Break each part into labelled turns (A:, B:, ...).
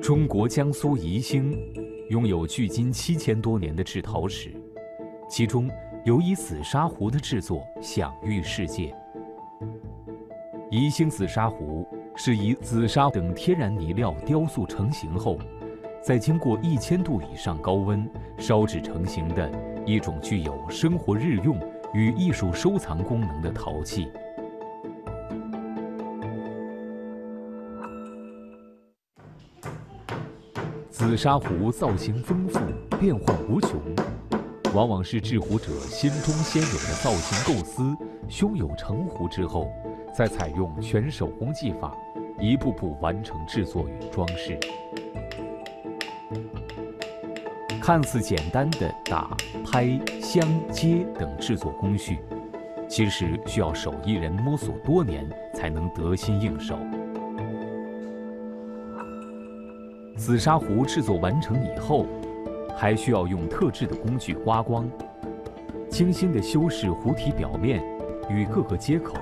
A: 中国江苏宜兴拥有距今七千多年的制陶史，其中尤以紫砂壶的制作享誉世界。宜兴紫砂壶是以紫砂等天然泥料雕塑成型后，在经过一千度以上高温烧制成型的一种具有生活日用与艺术收藏功能的陶器。紫砂壶造型丰富，变幻无穷，往往是制壶者心中先有的造型构思，胸有成壶之后，再采用全手工技法，一步步完成制作与装饰。看似简单的打、拍、镶、接等制作工序，其实需要手艺人摸索多年才能得心应手。紫砂壶制作完成以后，还需要用特制的工具刮光，精心的修饰壶体表面与各个接口，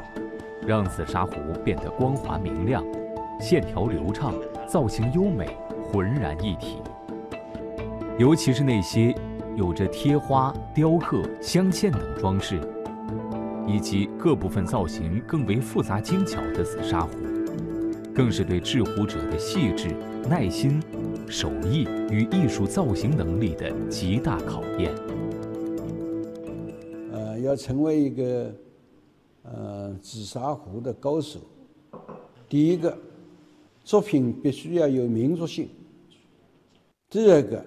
A: 让紫砂壶变得光滑明亮，线条流畅，造型优美，浑然一体。尤其是那些有着贴花、雕刻、镶嵌等装饰，以及各部分造型更为复杂精巧的紫砂壶，更是对制壶者的细致。耐心、手艺与艺术造型能力的极大考验。
B: 呃，要成为一个呃紫砂壶的高手，第一个作品必须要有民族性；第二个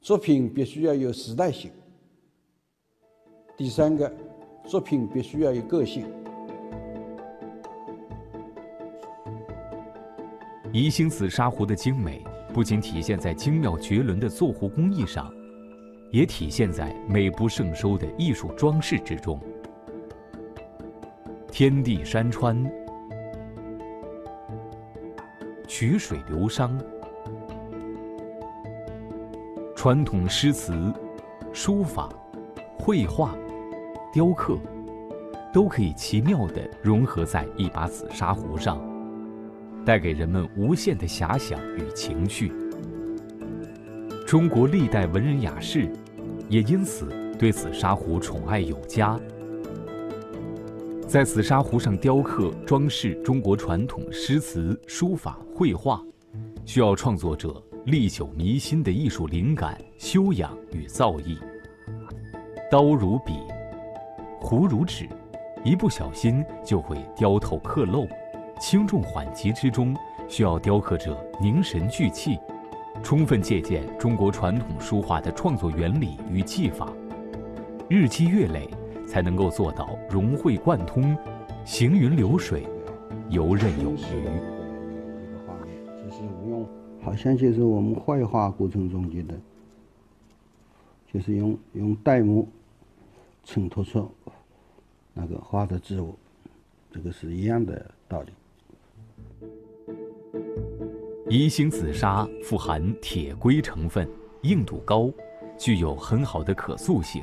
B: 作品必须要有时代性；第三个作品必须要有个性。
A: 宜兴紫砂壶的精美，不仅体现在精妙绝伦的做壶工艺上，也体现在美不胜收的艺术装饰之中。天地山川，曲水流觞，传统诗词、书法、绘画、雕刻，都可以奇妙地融合在一把紫砂壶上。带给人们无限的遐想与情趣。中国历代文人雅士也因此对紫砂壶宠爱有加。在紫砂壶上雕刻装饰中国传统诗词、书法、绘画，需要创作者历久弥新的艺术灵感、修养与造诣。刀如笔，壶如纸，一不小心就会雕透刻漏。轻重缓急之中，需要雕刻者凝神聚气，充分借鉴中国传统书画的创作原理与技法，日积月累，才能够做到融会贯通，行云流水，游刃有余。一
B: 个画面，就是用，好像就是我们绘画过程中间的，就是用用黛墨衬托出那个花的字物，这个是一样的道理。
A: 宜兴紫砂富含铁硅成分，硬度高，具有很好的可塑性，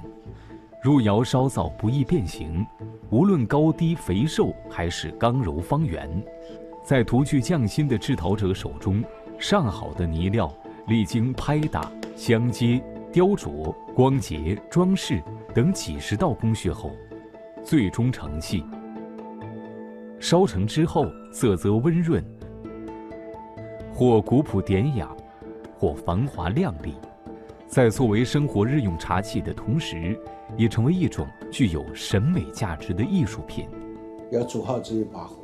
A: 入窑烧造不易变形。无论高低肥瘦还是刚柔方圆，在独具匠心的制陶者手中，上好的泥料历经拍打、镶接、雕琢、光洁、装饰等几十道工序后，最终成器。烧成之后，色泽温润。或古朴典雅，或繁华亮丽，在作为生活日用茶器的同时，也成为一种具有审美价值的艺术品。
B: 要做好这一把壶，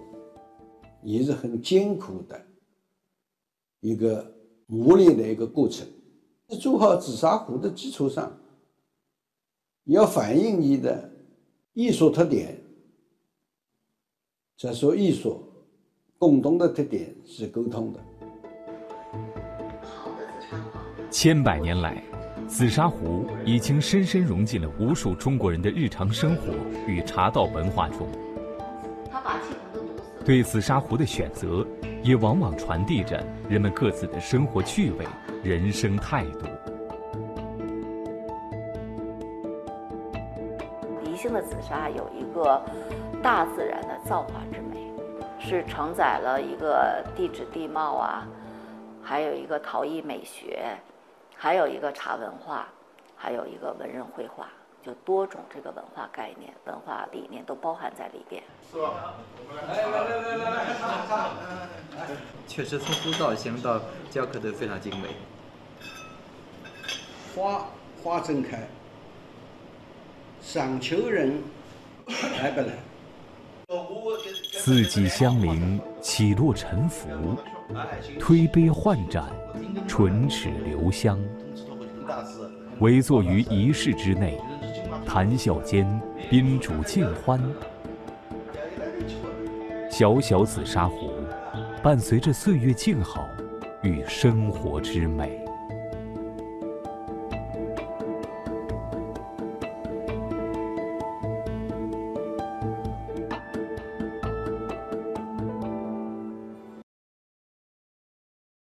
B: 也是很艰苦的一个磨练的一个过程。做好紫砂壶的基础上，要反映你的艺术特点。再说艺术共同的特点是沟通的。
A: 千百年来，紫砂壶已经深深融进了无数中国人的日常生活与茶道文化中。对紫砂壶的选择，也往往传递着人们各自的生活趣味、人生态度。
C: 宜兴的紫砂有一个大自然的造化之美，是承载了一个地质地貌啊，还有一个陶艺美学，还有一个茶文化，还有一个文人绘画，就多种这个文化概念、文化理念都包含在里边。是吧？来来来来来来，
D: 确实从古造型到雕刻都非常精美。
B: 花花正开，赏秋人来不来？
A: 四季相邻，起落沉浮，推杯换盏，唇齿留香。围坐于一室之内，谈笑间，宾主尽欢。小小紫砂壶，伴随着岁月静好与生活之美。